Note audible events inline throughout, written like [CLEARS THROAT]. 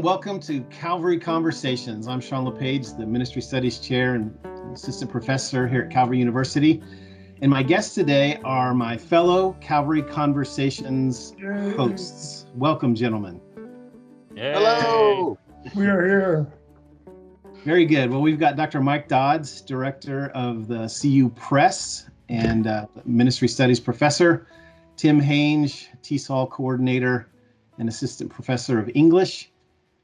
and welcome to Calvary Conversations. I'm Sean LePage, the Ministry Studies Chair and Assistant Professor here at Calvary University. And my guests today are my fellow Calvary Conversations hosts. Welcome, gentlemen. Yay. Hello. We are here. Very good. Well, we've got Dr. Mike Dodds, Director of the CU Press and uh, Ministry Studies Professor, Tim Hange, TESOL Coordinator and Assistant Professor of English,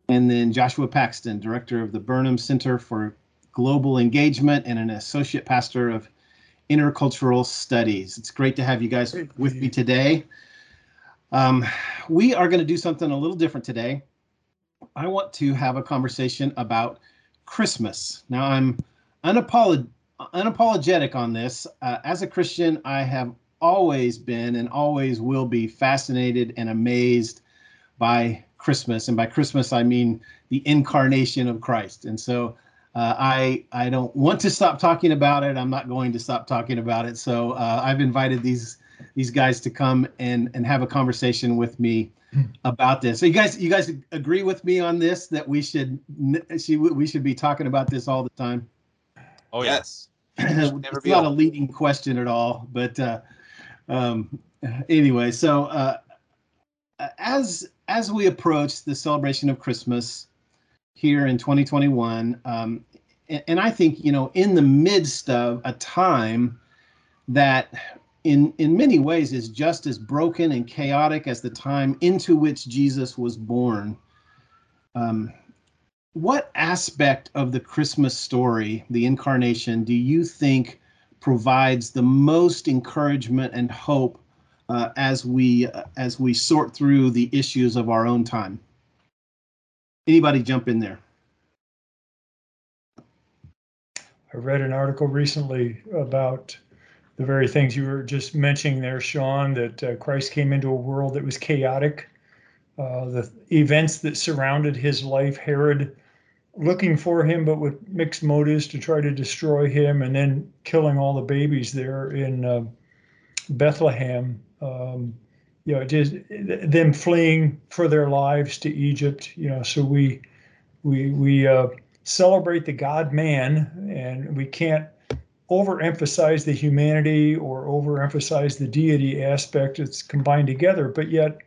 and then Joshua Paxton, Director of the Burnham Center for Global Engagement and an Associate Pastor of Intercultural Studies. It's great to have you guys with me today. Um, we are going to do something a little different today. I want to have a conversation about Christmas. Now, I'm unapolog- unapologetic on this. Uh, as a Christian, I have always been and always will be fascinated and amazed by Christmas, and by Christmas I mean the incarnation of Christ. And so uh, I I don't want to stop talking about it. I'm not going to stop talking about it. So uh, I've invited these these guys to come and and have a conversation with me about this. So you guys you guys agree with me on this that we should we should be talking about this all the time. Oh yes. [CLEARS THROAT] it's not a leading question at all, but uh, um, anyway, so uh, as as we approach the celebration of Christmas here in 2021, um, and, and I think you know, in the midst of a time that in in many ways is just as broken and chaotic as the time into which Jesus was born. Um, what aspect of the Christmas story, the incarnation, do you think provides the most encouragement and hope uh, as we uh, as we sort through the issues of our own time. Anybody jump in there? I read an article recently about the very things you were just mentioning there, Sean, that uh, Christ came into a world that was chaotic. Uh, the events that surrounded his life, Herod looking for him, but with mixed motives to try to destroy him, and then killing all the babies there in uh, Bethlehem um, you know, just them fleeing for their lives to Egypt. You know, so we we we uh, celebrate the God Man, and we can't overemphasize the humanity or overemphasize the deity aspect. It's combined together, but yet.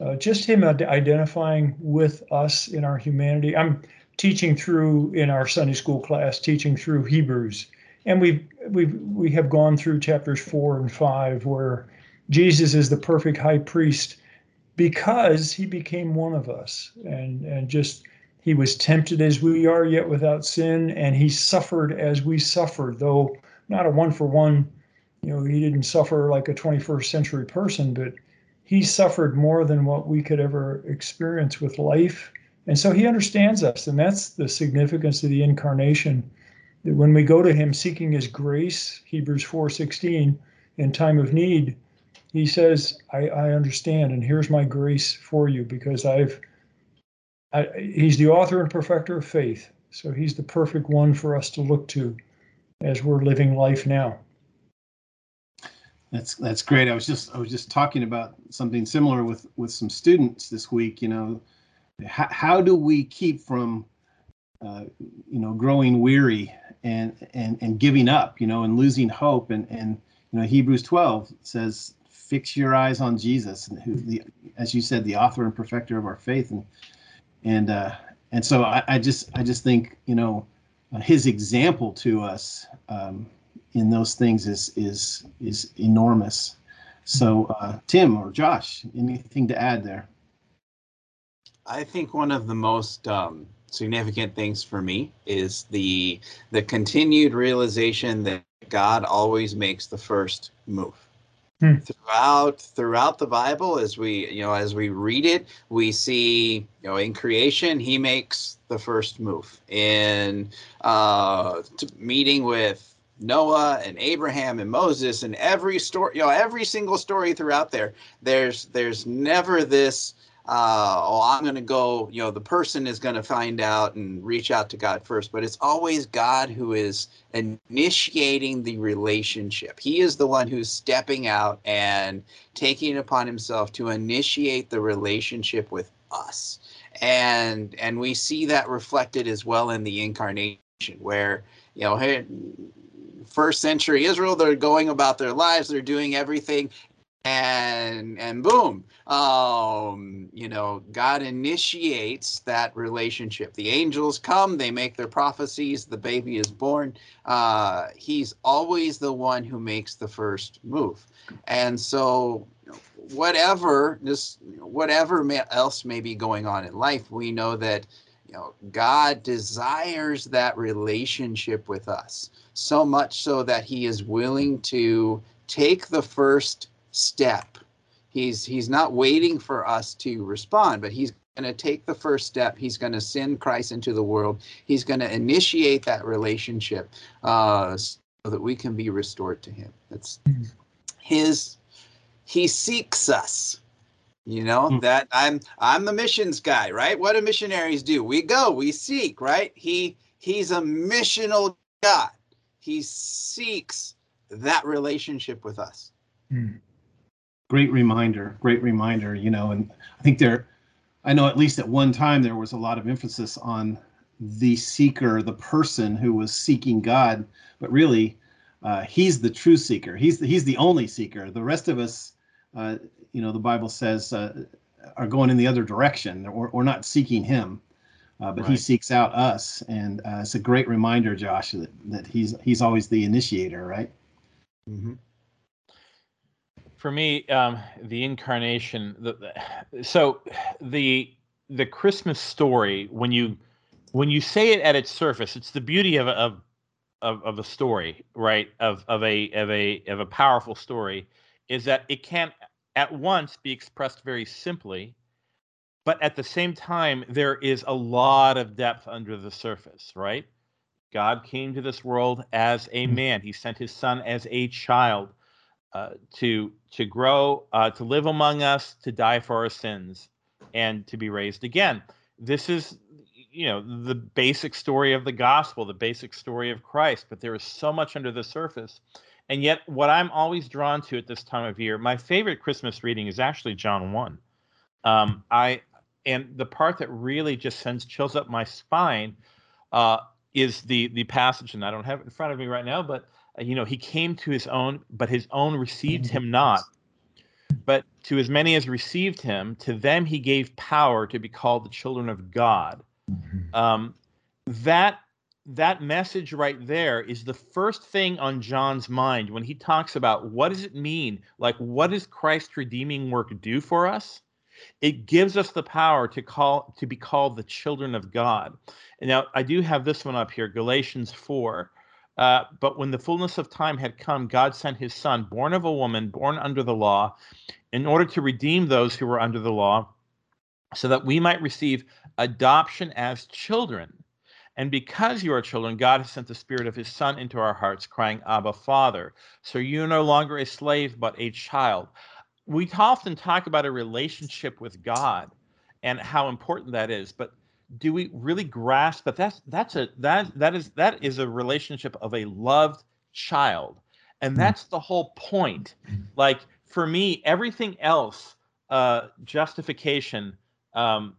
Uh, just him identifying with us in our humanity. I'm teaching through in our Sunday school class, teaching through Hebrews, and we've we've we have gone through chapters four and five where Jesus is the perfect high priest because he became one of us. And and just he was tempted as we are yet without sin and he suffered as we suffered though not a one for one you know he didn't suffer like a 21st century person but he suffered more than what we could ever experience with life. And so he understands us and that's the significance of the incarnation that when we go to him seeking his grace hebrews 4.16 in time of need he says, I, I understand, and here's my grace for you because I've, I, he's the author and perfecter of faith. So he's the perfect one for us to look to as we're living life now. That's that's great. I was just I was just talking about something similar with with some students this week. You know, how, how do we keep from, uh, you know, growing weary and and and giving up, you know, and losing hope and and you know Hebrews 12 says fix your eyes on Jesus, who, the, as you said, the author and perfecter of our faith, and and uh, and so I, I just I just think you know his example to us um, in those things is is is enormous. So uh, Tim or Josh, anything to add there? I think one of the most um, significant things for me is the the continued realization that God always makes the first move. Hmm. Throughout throughout the Bible, as we you know as we read it, we see you know in creation he makes the first move in uh, meeting with Noah and Abraham and Moses and every story you know every single story throughout there. There's there's never this uh, oh, I'm going to go, you know, the person is going to find out and reach out to God first, but it's always God who is initiating the relationship. He is the one who's stepping out and taking it upon himself to initiate the relationship with us. and and we see that reflected as well in the incarnation where you know first century israel they're going about their lives they're doing everything and and boom um you know god initiates that relationship. The angels come they make their prophecies the baby is born. Uh he's always the one who makes the first move. And so whatever this whatever may, else may be going on in life we know that you know god desires that relationship with us so much so that he is willing to take the first step. He's he's not waiting for us to respond, but he's going to take the first step. He's going to send Christ into the world. He's going to initiate that relationship uh, so that we can be restored to Him. That's His. He seeks us. You know mm. that I'm I'm the missions guy, right? What do missionaries do? We go, we seek, right? He he's a missional God. He seeks that relationship with us. Mm great reminder great reminder you know and i think there i know at least at one time there was a lot of emphasis on the seeker the person who was seeking god but really uh, he's the true seeker. He's the, he's the only seeker. The rest of us uh, you know the bible says uh, are going in the other direction. Or, or not seeking him uh, but right. he seeks out us. And uh, it's a great reminder josh that, that he's he's always the initiator right? Mm-hmm for me, um, the incarnation. The, the, so the the Christmas story when you when you say it at its surface, it's the beauty of of of, of a story, right? Of of a of a of a powerful story, is that it can at once be expressed very simply, but at the same time there is a lot of depth under the surface, right? God came to this world as a hmm. man. He sent his son as a child uh, to to grow, uh, to live among us, to die for our sins, and to be raised again. This is, you know, the basic story of the gospel, the basic story of Christ. But there is so much under the surface, and yet what I'm always drawn to at this time of year, my favorite Christmas reading is actually John one. Um, I and the part that really just sends chills up my spine uh, is the the passage, and I don't have it in front of me right now, but you know, he came to his own, but his own received him not. But to as many as received him, to them he gave power to be called the children of God. Mm-hmm. Um, that that message right there is the first thing on John's mind when he talks about what does it mean? Like, what does Christ's redeeming work do for us? It gives us the power to call to be called the children of God. And now I do have this one up here, Galatians 4. Uh, but when the fullness of time had come, God sent his son, born of a woman, born under the law, in order to redeem those who were under the law, so that we might receive adoption as children. And because you are children, God has sent the Spirit of His Son into our hearts, crying, Abba, Father. So you're no longer a slave, but a child. We often talk about a relationship with God and how important that is. But do we really grasp that that's that's a that that is that is a relationship of a loved child. And hmm. that's the whole point. Like for me everything else uh justification um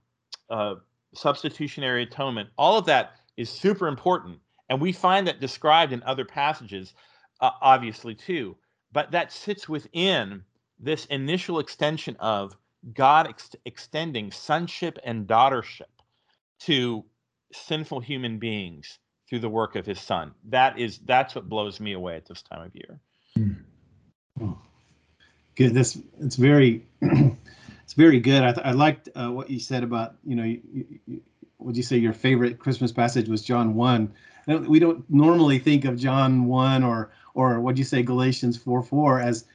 uh substitutionary atonement all of that is super important. And we find that described in other passages uh, obviously too. But that sits within this initial extension of god ex- extending sonship and daughtership to sinful human beings through the work of his son. That is that's what blows me away at this time of year. Hmm. Good. This it's very [CLEARS THROAT] it's very good. I, th- I liked uh, what you said about you know you, you, would you say your favorite Christmas passage was John one. We don't normally think of John one or or what do you say Galatians four four as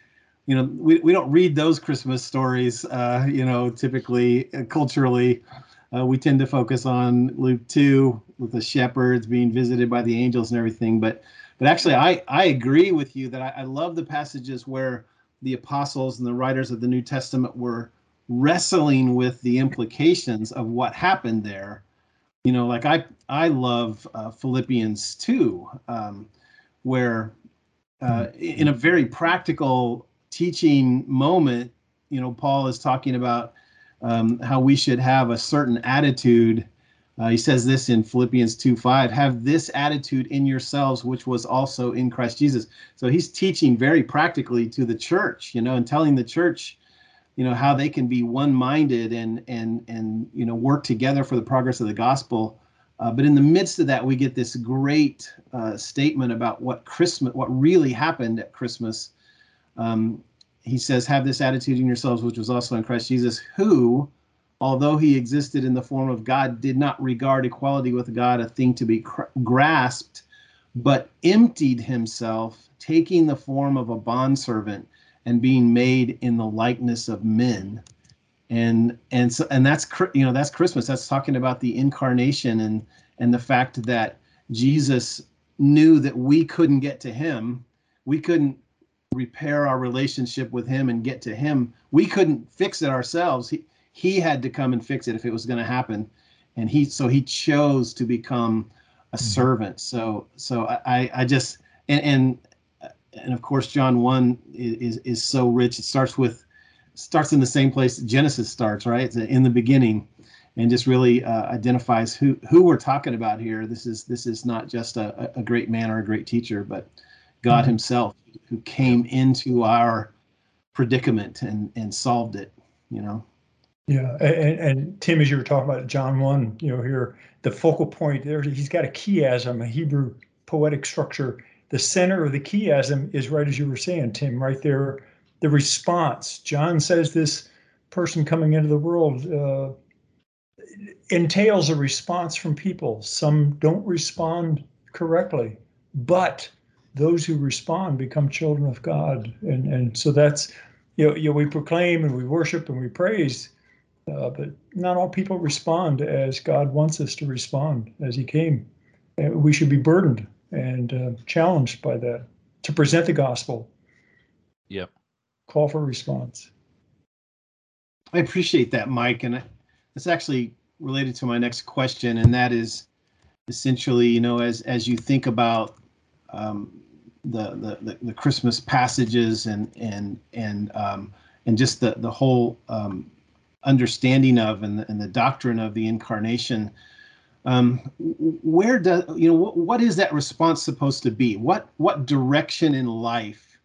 you know we, we don't read those Christmas stories uh, you know typically uh, culturally uh, we tend to focus on Luke 2 with the shepherds being visited by the angels and everything. But but actually, I, I agree with you that I, I love the passages where the apostles and the writers of the New Testament were wrestling with the implications of what happened there. You know, like I I love uh, Philippians 2, um, where uh, in a very practical teaching moment, you know, Paul is talking about um, how we should have a certain attitude. Uh, he says this in Philippians 2 5 have this attitude in yourselves, which was also in Christ Jesus. So he's teaching very practically to the church, you know, and telling the church, you know, how they can be one minded and, and, and, you know, work together for the progress of the gospel. Uh, but in the midst of that, we get this great uh, statement about what Christmas, what really happened at Christmas. Um, he says, "Have this attitude in yourselves, which was also in Christ Jesus, who, although he existed in the form of God, did not regard equality with God a thing to be cr- grasped, but emptied himself, taking the form of a bondservant and being made in the likeness of men." and and so and that's you know that's christmas that's talking about the incarnation and and the fact that jesus knew that we couldn't get to him we couldn't repair our relationship with him and get to him we couldn't fix it ourselves he he had to come and fix it if it was going to happen and he so he chose to become a mm-hmm. servant so so i i just and and and of course john 1 is is so rich it starts with starts in the same place Genesis starts, right? It's in the beginning, and just really uh, identifies who who we're talking about here. This is this is not just a, a great man or a great teacher, but God mm-hmm. Himself who came into our predicament and and solved it. You know. Yeah, and, and Tim, as you were talking about John one, you know, here the focal point there, he's got a chiasm, a Hebrew poetic structure. The center of the chiasm is right as you were saying, Tim, right there the response. John says this person coming into the world uh, entails a response from people. Some don't respond correctly, but those who respond become children of God. And, and so that's, you know, you know, we proclaim and we worship and we praise, uh, but not all people respond as God wants us to respond as He came. And we should be burdened and uh, challenged by that to present the gospel. Yep call for response. I appreciate that, Mike, and it's actually related to my next question, and that is essentially, you know, as as you think about um, the, the, the Christmas passages and and and um, and just the the whole um, understanding of and the, and the doctrine of the incarnation. Um, where does you know what, what is that response supposed to be? What what direction in life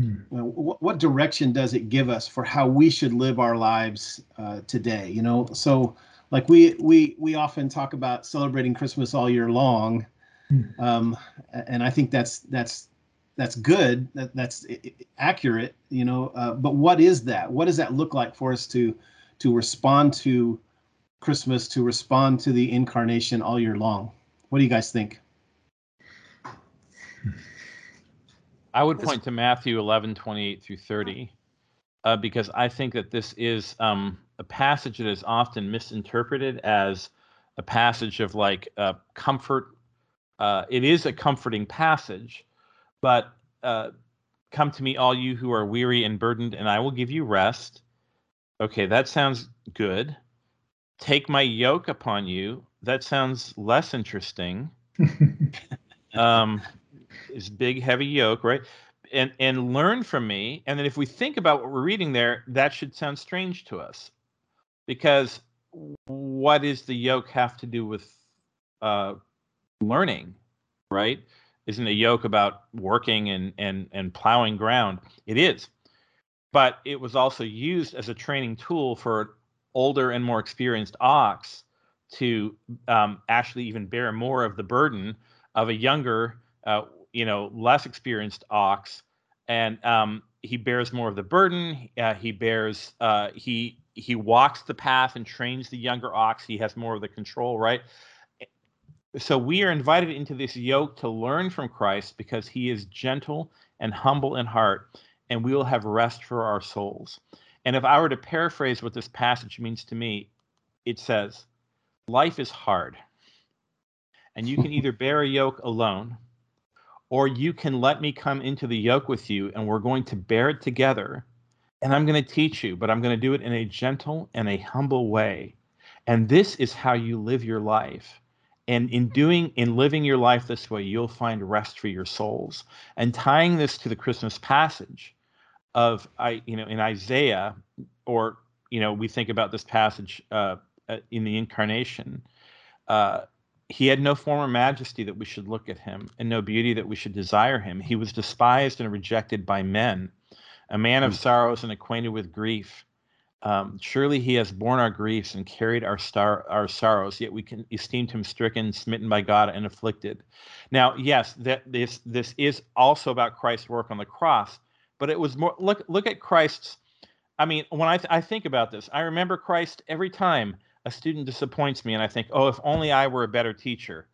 Hmm. what, what, direction does it give us for how we should live our lives uh, today? You know, so like we we we often talk about celebrating Christmas all year long, hmm. um, and I think that's that's that's good. That, that's accurate. You know, uh, but what is that? What does that look like for us to to respond to Christmas, to respond to the incarnation all year long? What do you guys think? I would point to Matthew 11, 28 through 30, uh, because I think that this is um, a passage that is often misinterpreted as a passage of like uh, comfort. Uh, it is a comforting passage, but uh, come to me, all you who are weary and burdened, and I will give you rest. Okay, that sounds good. Take my yoke upon you. That sounds less interesting. [LAUGHS] um, is big, heavy yoke, right? And and learn from me. And then if we think about what we're reading there, that should sound strange to us, because what does the yoke have to do with uh, learning, right? Isn't a yoke about working and and and plowing ground? It is, but it was also used as a training tool for older and more experienced ox to um, actually even bear more of the burden of a younger uh, you know less experienced ox, and um, he bears more of the burden. Uh, he bears uh, he he walks the path and trains the younger ox. He has more of the control, right? So we are invited into this yoke to learn from Christ because he is gentle and humble in heart, and we will have rest for our souls. And if I were to paraphrase what this passage means to me, it says, Life is hard, and you can [LAUGHS] either bear a yoke alone or you can let me come into the yoke with you and we're going to bear it together and I'm going to teach you, but I'm going to do it in a gentle and a humble way. And this is how you live your life. And in doing, in living your life this way, you'll find rest for your souls. And tying this to the Christmas passage of I, you know, in Isaiah or you know we think about this passage uh, uh, in the incarnation, uh, he had no form or majesty that we should look at him, and no beauty that we should desire him. He was despised and rejected by men, a man of hmm. sorrows and acquainted with grief. Um, surely he has borne our griefs and carried our star our sorrows, yet we can esteemed him stricken, smitten by God, and afflicted. Now, yes, that this this is also about Christ's work on the cross, but it was more look look at Christ's. I mean, when I th- I think about this, I remember Christ every time a student disappoints me and I think, oh, if only I were a better teacher.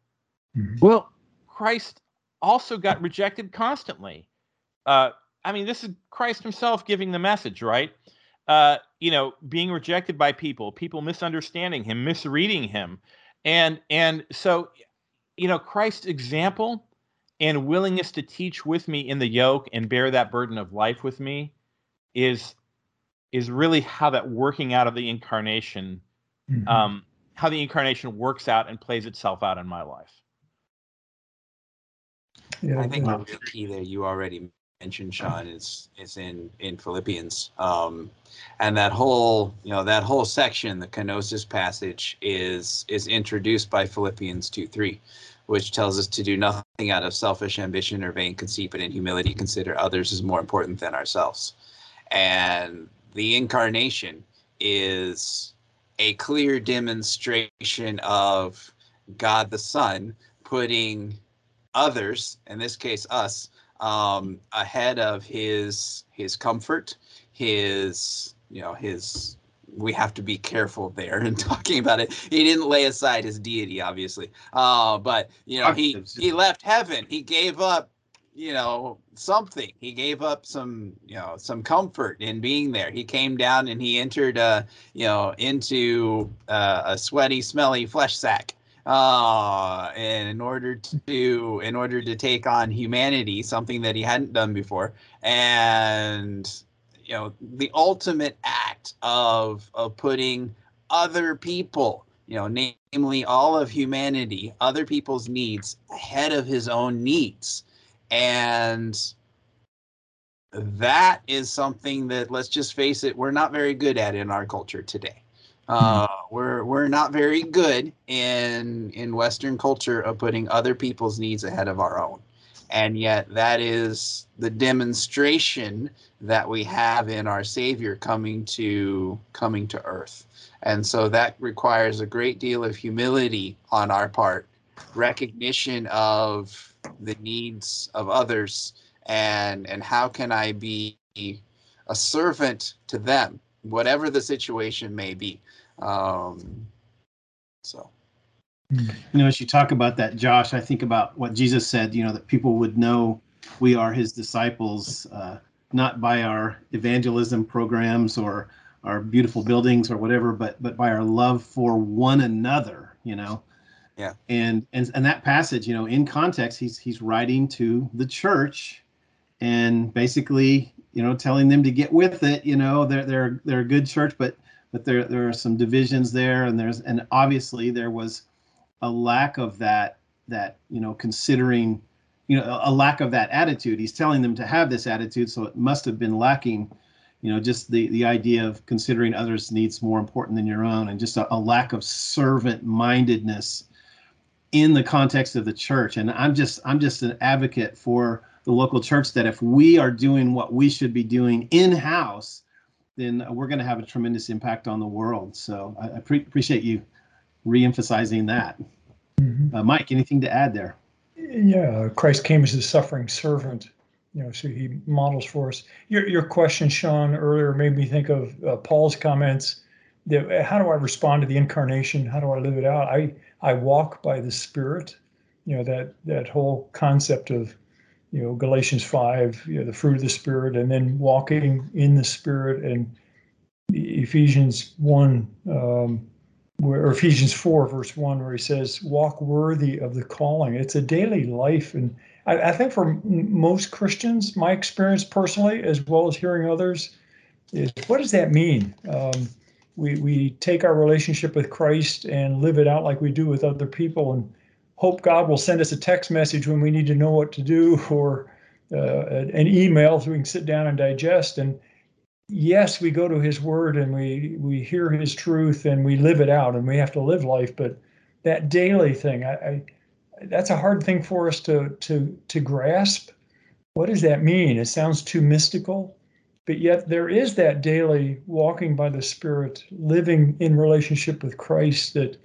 Mm-hmm. Well, Christ also got rejected constantly. Uh, I mean, this is Christ himself giving the message, right? Uh, you know, being rejected by people, people misunderstanding him, misreading him. And and so, you know, Christ's example and willingness to teach with me in the yoke and bear that burden of life with me is is really how that working out of the incarnation mm-hmm. um, how the incarnation works out and plays itself out in my life. Yeah, I think the real key there you already mentioned, Sean, is is in in Philippians, um, and that whole you know that whole section, the kenosis passage, is is introduced by Philippians two three, which tells us to do nothing out of selfish ambition or vain conceit, but in humility consider others as more important than ourselves, and the incarnation is a clear demonstration of God the Son putting others, in this case us, um, ahead of his his comfort, his you know his. We have to be careful there [LAUGHS] in talking about it. He didn't lay aside his deity, obviously, uh, but you know he he left heaven. He gave up you know something he gave up some you know some comfort in being there he came down and he entered uh you know into uh, a sweaty smelly flesh sack uh and in order to do, in order to take on humanity something that he hadn't done before and you know the ultimate act of of putting other people you know namely all of humanity other people's needs ahead of his own needs and that is something that let's just face it we're not very good at in our culture today uh, hmm. we're we're not very good in in western culture of putting other people's needs ahead of our own. And yet that is the demonstration that we have in our savior coming to coming to earth. And so that requires a great deal of humility on our part recognition of the needs of others and and how can i be a servant to them whatever the situation may be um, so you know as you talk about that josh i think about what jesus said you know that people would know we are his disciples uh, not by our evangelism programs or our beautiful buildings or whatever but but by our love for one another you know yeah. And and and that passage, you know, in context, he's he's writing to the church and basically, you know, telling them to get with it. You know, they're they're they're a good church, but but there there are some divisions there, and there's and obviously there was a lack of that that you know considering you know a lack of that attitude. He's telling them to have this attitude, so it must have been lacking you know just the the idea of considering others needs more important than your own and just a, a lack of servant mindedness in the context of the church and i'm just i'm just an advocate for the local church that if we are doing what we should be doing in house then we're going to have a tremendous impact on the world. So i, I pre- appreciate you re-emphasizing that. Mm-hmm. uh, mike anything to add there? Yeah christ came as a suffering servant you know so he models for us. Your, your question sean earlier made me think of uh, paul's comments that how do i respond to the incarnation? How do i live it out? I I walk by the Spirit. You know that that whole concept of you know Galatians five, you know, the fruit of the Spirit, and then walking in the Spirit, and Ephesians one, um, where or Ephesians four verse one, where he says, "Walk worthy of the calling." It's a daily life, and I, I think for most Christians, my experience personally, as well as hearing others, is what does that mean? Um, we, we take our relationship with Christ and live it out like we do with other people and hope God will send us a text message when we need to know what to do or uh, an email so we can sit down and digest. And yes, we go to His Word and we we hear His truth and we live it out, and we have to live life. But that daily thing, I, I that's a hard thing for us to to to grasp. What does that mean? It sounds too mystical, but yet there is that daily walking by the Spirit, living in relationship with Christ that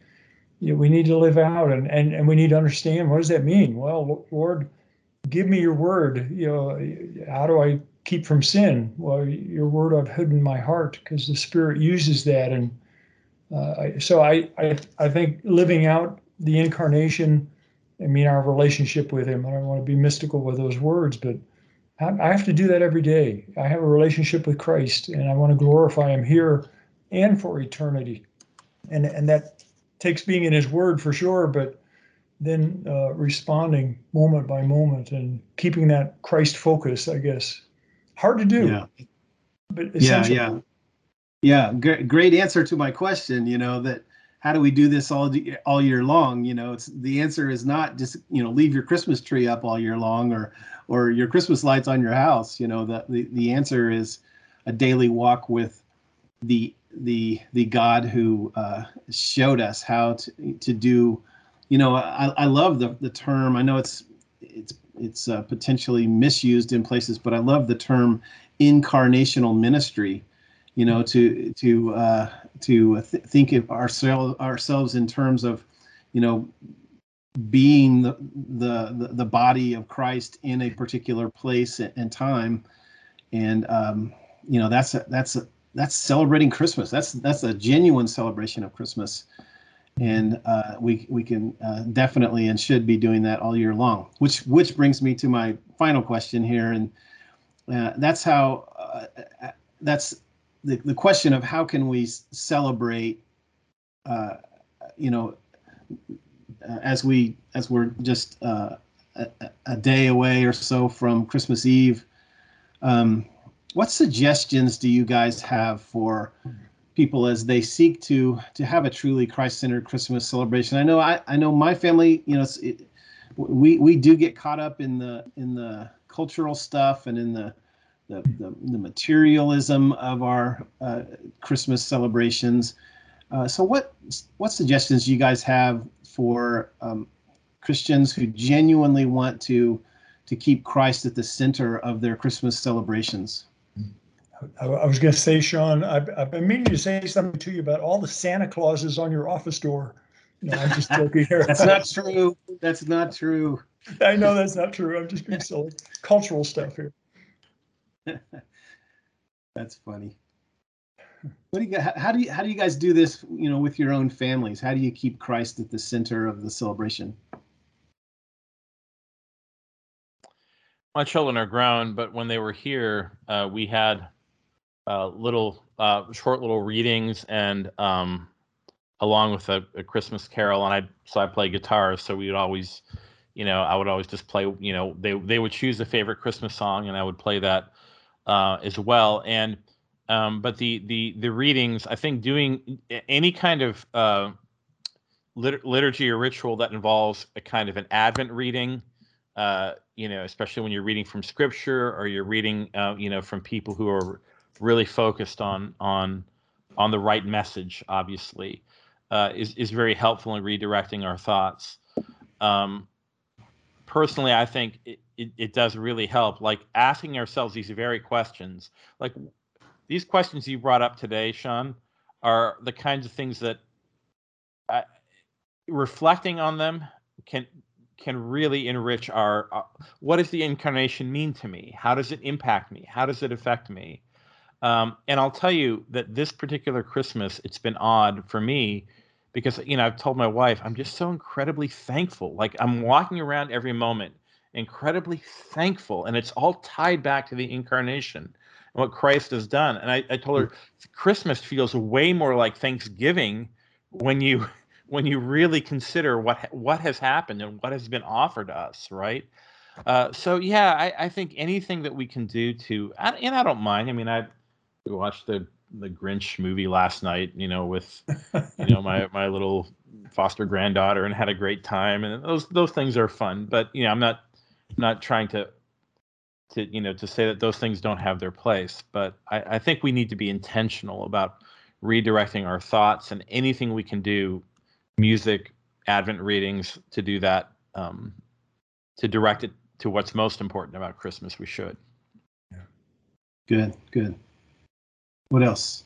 you know, we need to live out, and, and and we need to understand what does that mean. Well, Lord, give me your word. You know, how do I keep from sin? Well, your word I've hidden in my heart because the Spirit uses that, and uh, so I, I I think living out the incarnation I mean, our relationship with Him. I don't want to be mystical with those words, but I have to do that every day. I have a relationship with Christ, and I want to glorify Him here and for eternity. And and that takes being in His Word for sure, but then uh, responding moment by moment and keeping that Christ focus. I guess hard to do, Yeah. but Yeah, essential. yeah. Yeah, great, great answer to my question. You know that how do we do this all all year long? You know, it's the answer is not just you know leave your Christmas tree up all year long or or your Christmas lights on your house. You know, the the, the answer is a daily walk with the the the God who uh, showed us how to to do. You know, I, I love the the term. I know it's it's it's uh, potentially misused in places, but I love the term incarnational ministry you know to to uh, to th- think of ourselves ourselves in terms of you know being the, the the body of Christ in a particular place and time and um, you know that's a, that's a, that's celebrating Christmas. That's that's a genuine celebration of Christmas. And uh, we we can uh, definitely and should be doing that all year long which which brings me to my final question here. And uh, that's how uh, that's the, the question of how can we celebrate uh, you know as we as we're just uh, a- a day away or so from christmas eve um, what suggestions do you guys have for people as they seek to to have a truly christ-centered christmas celebration i know i i know my family you know it, we we do get caught up in the in the cultural stuff and in the the, the, the materialism of our uh, Christmas celebrations. Uh, so, what what suggestions do you guys have for um, Christians who genuinely want to to keep Christ at the center of their Christmas celebrations? I, I was going to say, Sean, I've, I've been meaning to say something to you about all the Santa Clauses on your office door. No, I'm just [LAUGHS] joking here. That's not true. That's not true. [LAUGHS] I know that's not true. I'm just being silly. Cultural stuff here. [LAUGHS] That's funny. What do you gu- how do you how do you guys do this? You know, with your own families, how do you keep Christ at the center of the celebration? my children are grown, but when they were here, uh, we had uh, little uh, short little readings and um, along with a, a Christmas carol. And I so I play guitar, so we would always, you know, I would always just play. You know, they they would choose a favorite Christmas song, and I would play that uh, as well. And um, but the the the readings, I think, doing any kind of uh, lit- liturgy or ritual that involves a kind of an Advent reading uh, you know, especially when you're reading from scripture or you're reading, uh, you know, from people who are really focused on on on the right message. Obviously, uh, is is very helpful in redirecting our thoughts. Um, personally, I think it, it, it does really help. Like asking ourselves these very questions, like these questions you brought up today, Sean, are the kinds of things that I, reflecting on them can can really enrich our uh, what does the incarnation mean to me how does it impact me how does it affect me um, and i'll tell you that this particular christmas it's been odd for me because you know i've told my wife i'm just so incredibly thankful like i'm walking around every moment incredibly thankful and it's all tied back to the incarnation and what christ has done and i, I told her christmas feels way more like thanksgiving when you [LAUGHS] when you really consider what what has happened and what has been offered us, right? Uh, so yeah, I, I think anything that we can do to, and and I don't mind. I mean, I we watched the the Grinch movie last night, you know, with you know my [LAUGHS] my little foster granddaughter, and had a great time, and those those things are fun. But you know, I'm not not trying to to you know to say that those things don't have their place. But I, I think we need to be intentional about redirecting our thoughts and anything we can do, music, Advent readings, to do that, um, to direct it to what's most important about Christmas. We should. Good, good. What else?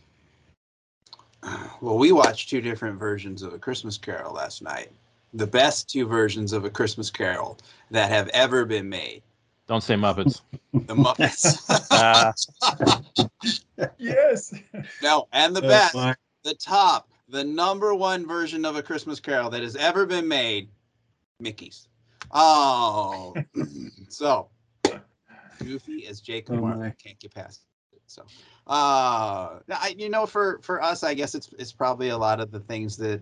Well, we watched two different versions of A Christmas Carol last night. The best two versions of A Christmas Carol that have ever been made. Don't say Muppets. The Muppets. uh, [LAUGHS] [LAUGHS] yes. no, and the Oh, best, my- the top, the number one version of A Christmas Carol that has ever been made, Mickey's. Oh, [LAUGHS] so goofy as Jacob Oh, Marley. Can't get past it. So, uh, I, you know, for for us, I guess it's it's probably a lot of the things that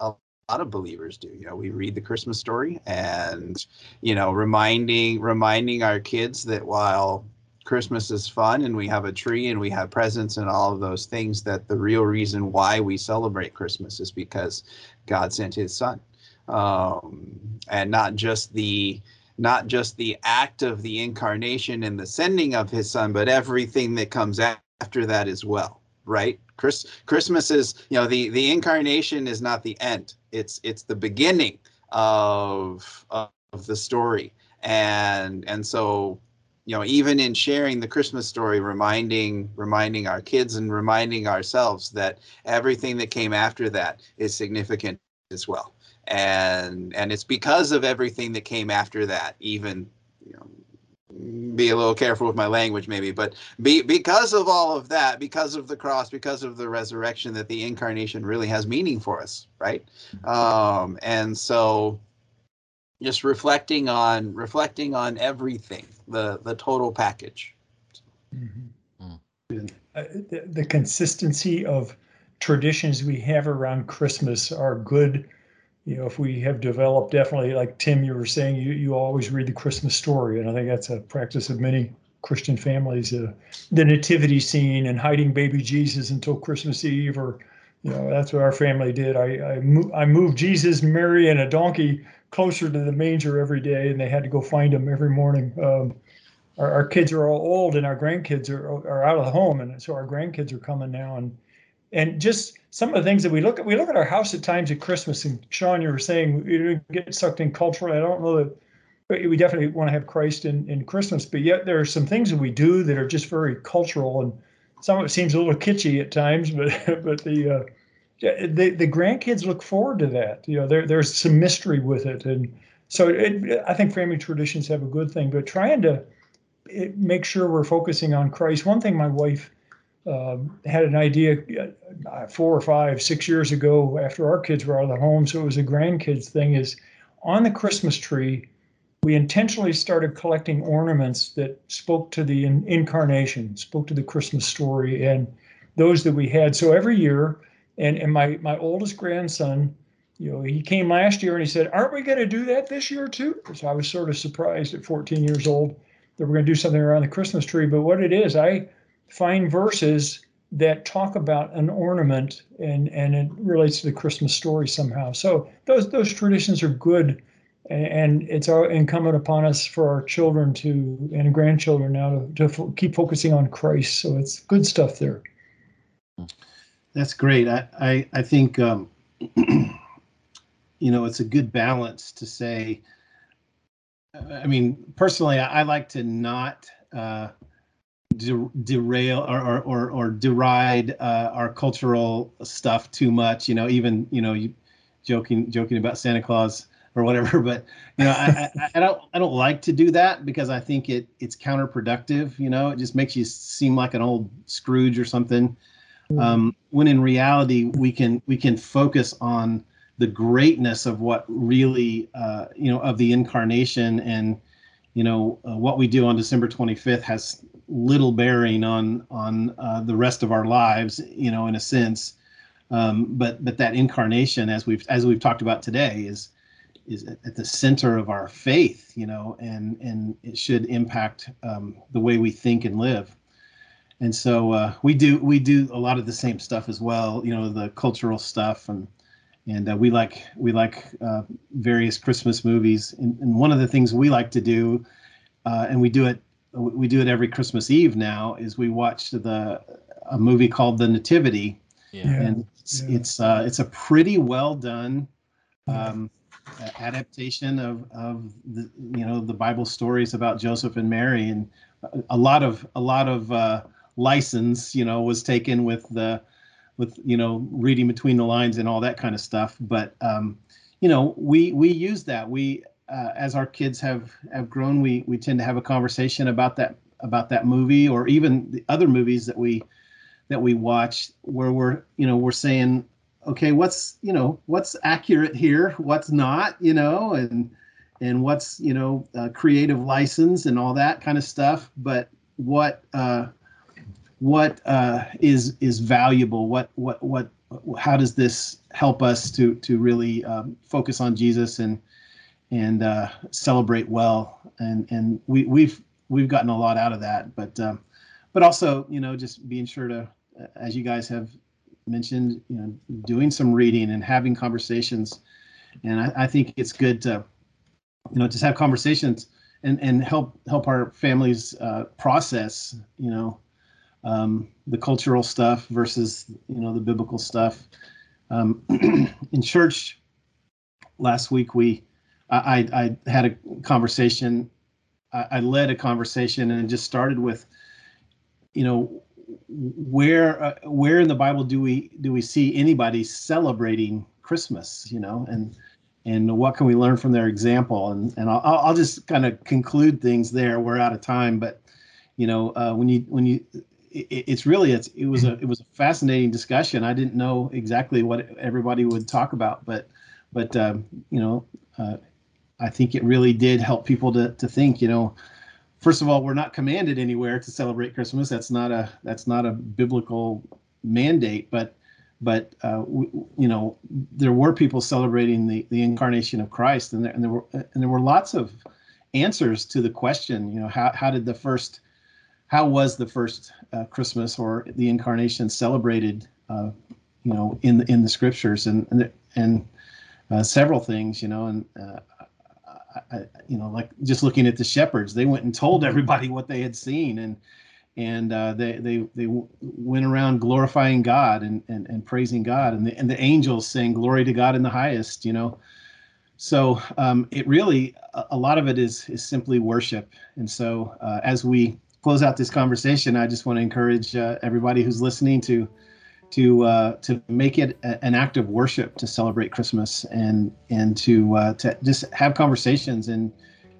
a lot of believers do. You know, we read the Christmas story, and you know, reminding reminding our kids that while Christmas is fun and we have a tree and we have presents and all of those things, that the real reason why we celebrate Christmas is because God sent His Son, um, and not just the not just the act of the incarnation and the sending of his son, but everything that comes after that as well, right? Chris, Christmas is, you know, the the incarnation is not the end; it's it's the beginning of of the story, and and so, you know, even in sharing the Christmas story, reminding reminding our kids and reminding ourselves that everything that came after that is significant as well. And and it's because of everything that came after that even you know be a little careful with my language maybe but be because of all of that because of the cross because of the resurrection that the incarnation really has meaning for us right um and so just reflecting on reflecting on everything the the total package Mhm. Good. Uh, the, the consistency of traditions we have around Christmas are good. You know, if we have developed definitely, like Tim, you were saying, you, you always read the Christmas story. And I think that's a practice of many Christian families. Uh, the nativity scene and hiding baby Jesus until Christmas Eve, or, you know, that's what our family did. I, I, mo- I moved Jesus, Mary, and a donkey closer to the manger every day, and they had to go find him every morning. Um, our, our kids are all old and our grandkids are, are out of the home and so our grandkids are coming now and and just some of the things that we look at we look at our house at times at christmas and sean you were saying we get sucked in culturally i don't know that we definitely want to have christ in, in christmas but yet there are some things that we do that are just very cultural and some of it seems a little kitschy at times [LAUGHS] but but the uh, the, the grandkids look forward to that you know there, there's some mystery with it and so it, i think family traditions have a good thing but trying to make sure we're focusing on Christ. One thing my wife um, had an idea uh, four or five, six years ago after our kids were out of the home, so it was a grandkids thing. Is on the Christmas tree, we intentionally started collecting ornaments that spoke to the in- incarnation, spoke to the Christmas story, and those that we had. So every year, and and my my oldest grandson. You know, he came last year and he said, "Aren't we going to do that this year too?" So I was sort of surprised at 14 years old that we're going to do something around the Christmas tree. But what it is, I find verses that talk about an ornament and and it relates to the Christmas story somehow. So those those traditions are good, and, it's all incumbent upon us for our children to and grandchildren now to, to keep focusing on Christ. So it's good stuff there. That's great. I I, I think um, [CLEARS THROAT] you know it's a good balance to say. I mean, personally, I, I like to not uh, de- derail or or or, or deride uh, our cultural stuff too much. You know, even you know, you joking joking about Santa Claus or whatever. [LAUGHS] But you know, I, I, I don't I don't like to do that because I think it it's counterproductive. You know, it just makes you seem like an old Scrooge or something um, when in reality we can we can focus on the greatness of what really uh, you know of the incarnation and you know uh, what we do on December 25th has little bearing on on uh, the rest of our lives you know in a sense. Um, but but that incarnation as we've as we've talked about today is is at the center of our faith you know and and it should impact um, the way we think and live. And so uh, we do we do a lot of the same stuff as well you know the cultural stuff and and uh, we like we like uh, various christmas movies. And, and one of the things we like to do uh, and we do it we do it every Christmas Eve now. Is we watch the a movie called The Nativity, Yeah. Yeah. and it's yeah. it's uh, it's a pretty well done um, a- adaptation of of the you know the Bible stories about Joseph and Mary, and a- a lot of a lot of uh, license you know was taken with the with you know reading between the lines and all that kind of stuff. But um, you know we we use that we uh, as our kids have have grown we we tend to have a conversation about that about that movie or even the other movies that we that we watch where we're you know we're saying okay what's you know what's accurate here? What's not? You know and and what's you know uh, creative license and all that kind of stuff. But what uh what uh is is valuable? What what what how does this help us to to really um, focus on jesus and and uh celebrate well. And and we we've we've gotten a lot out of that but um but also you know just being sure to as you guys have mentioned you know doing some reading and having conversations. And i, I think it's good to you know just have conversations and and help help our families uh, process you know um, the cultural stuff versus you know the biblical stuff. Um, [CLEARS THROAT] in church last week we I, I had a conversation I, I led a conversation and it just started with you know where uh, where in the bible do we do we see anybody celebrating christmas you know and and what can we learn from their example? And and i'll, I'll just kind of conclude things there. We're out of time but you know uh, when you when you it, it's really it's it was a it was a fascinating discussion. I didn't know exactly what everybody would talk about but but um, you know uh, i think it really did help people to to think you know first of all, we're not commanded anywhere to celebrate Christmas. That's not a that's not a biblical mandate. But but uh, w- you know there were people celebrating the the incarnation of Christ, and there and there were and there were lots of answers to the question. You know how how did the first how was the first uh, Christmas or the incarnation celebrated? Uh, you know in the in the scriptures and and, and uh, several things. You know and. I, you know, like just looking at the shepherds, they went and told everybody what they had seen, and and uh, they they they went around glorifying God and and, and praising God, and the and the angels saying glory to God in the highest. You know, so um, it really a, a lot of it is is simply worship, and so uh, as we close out this conversation, I just want to encourage uh, everybody who's listening to to uh, to make it a, an act of worship to celebrate Christmas and and to uh, to just have conversations and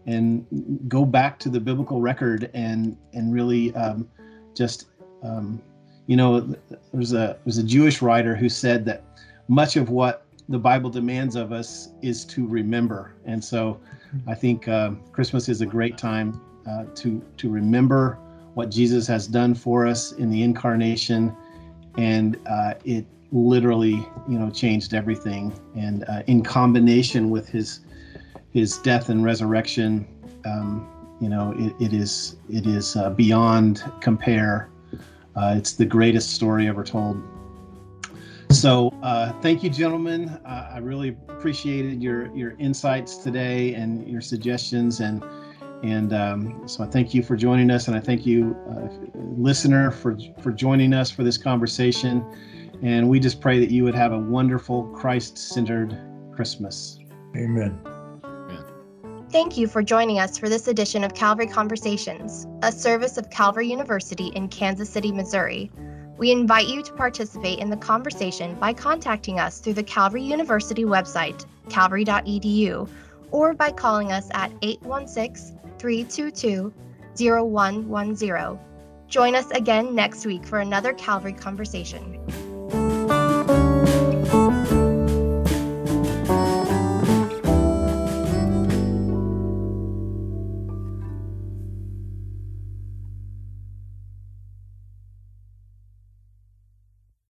and go back to the biblical record and and really um, just um, you know there's a there's a Jewish writer who said that much of what the Bible demands of us is to remember. And so I think um, Christmas is a great time uh, to to remember what Jesus has done for us in the incarnation and uh, it literally you know changed everything. And uh, in combination with his his death and resurrection um, you know it, it is it is uh, beyond compare. Uh, it's the greatest story ever told. So uh, thank you gentlemen. Uh, i really appreciated your your insights today and your suggestions and and um, so I thank you for joining us, and I thank you, uh, listener, for for joining us for this conversation. And we just pray that you would have a wonderful Christ-centered Christmas. Amen. Thank you for joining us for this edition of Calvary Conversations, a service of Calvary University in Kansas City, Missouri. We invite you to participate in the conversation by contacting us through the Calvary University website, calvary.edu, or by calling us at 816 322 0110. Join us again next week for another Calvary Conversation.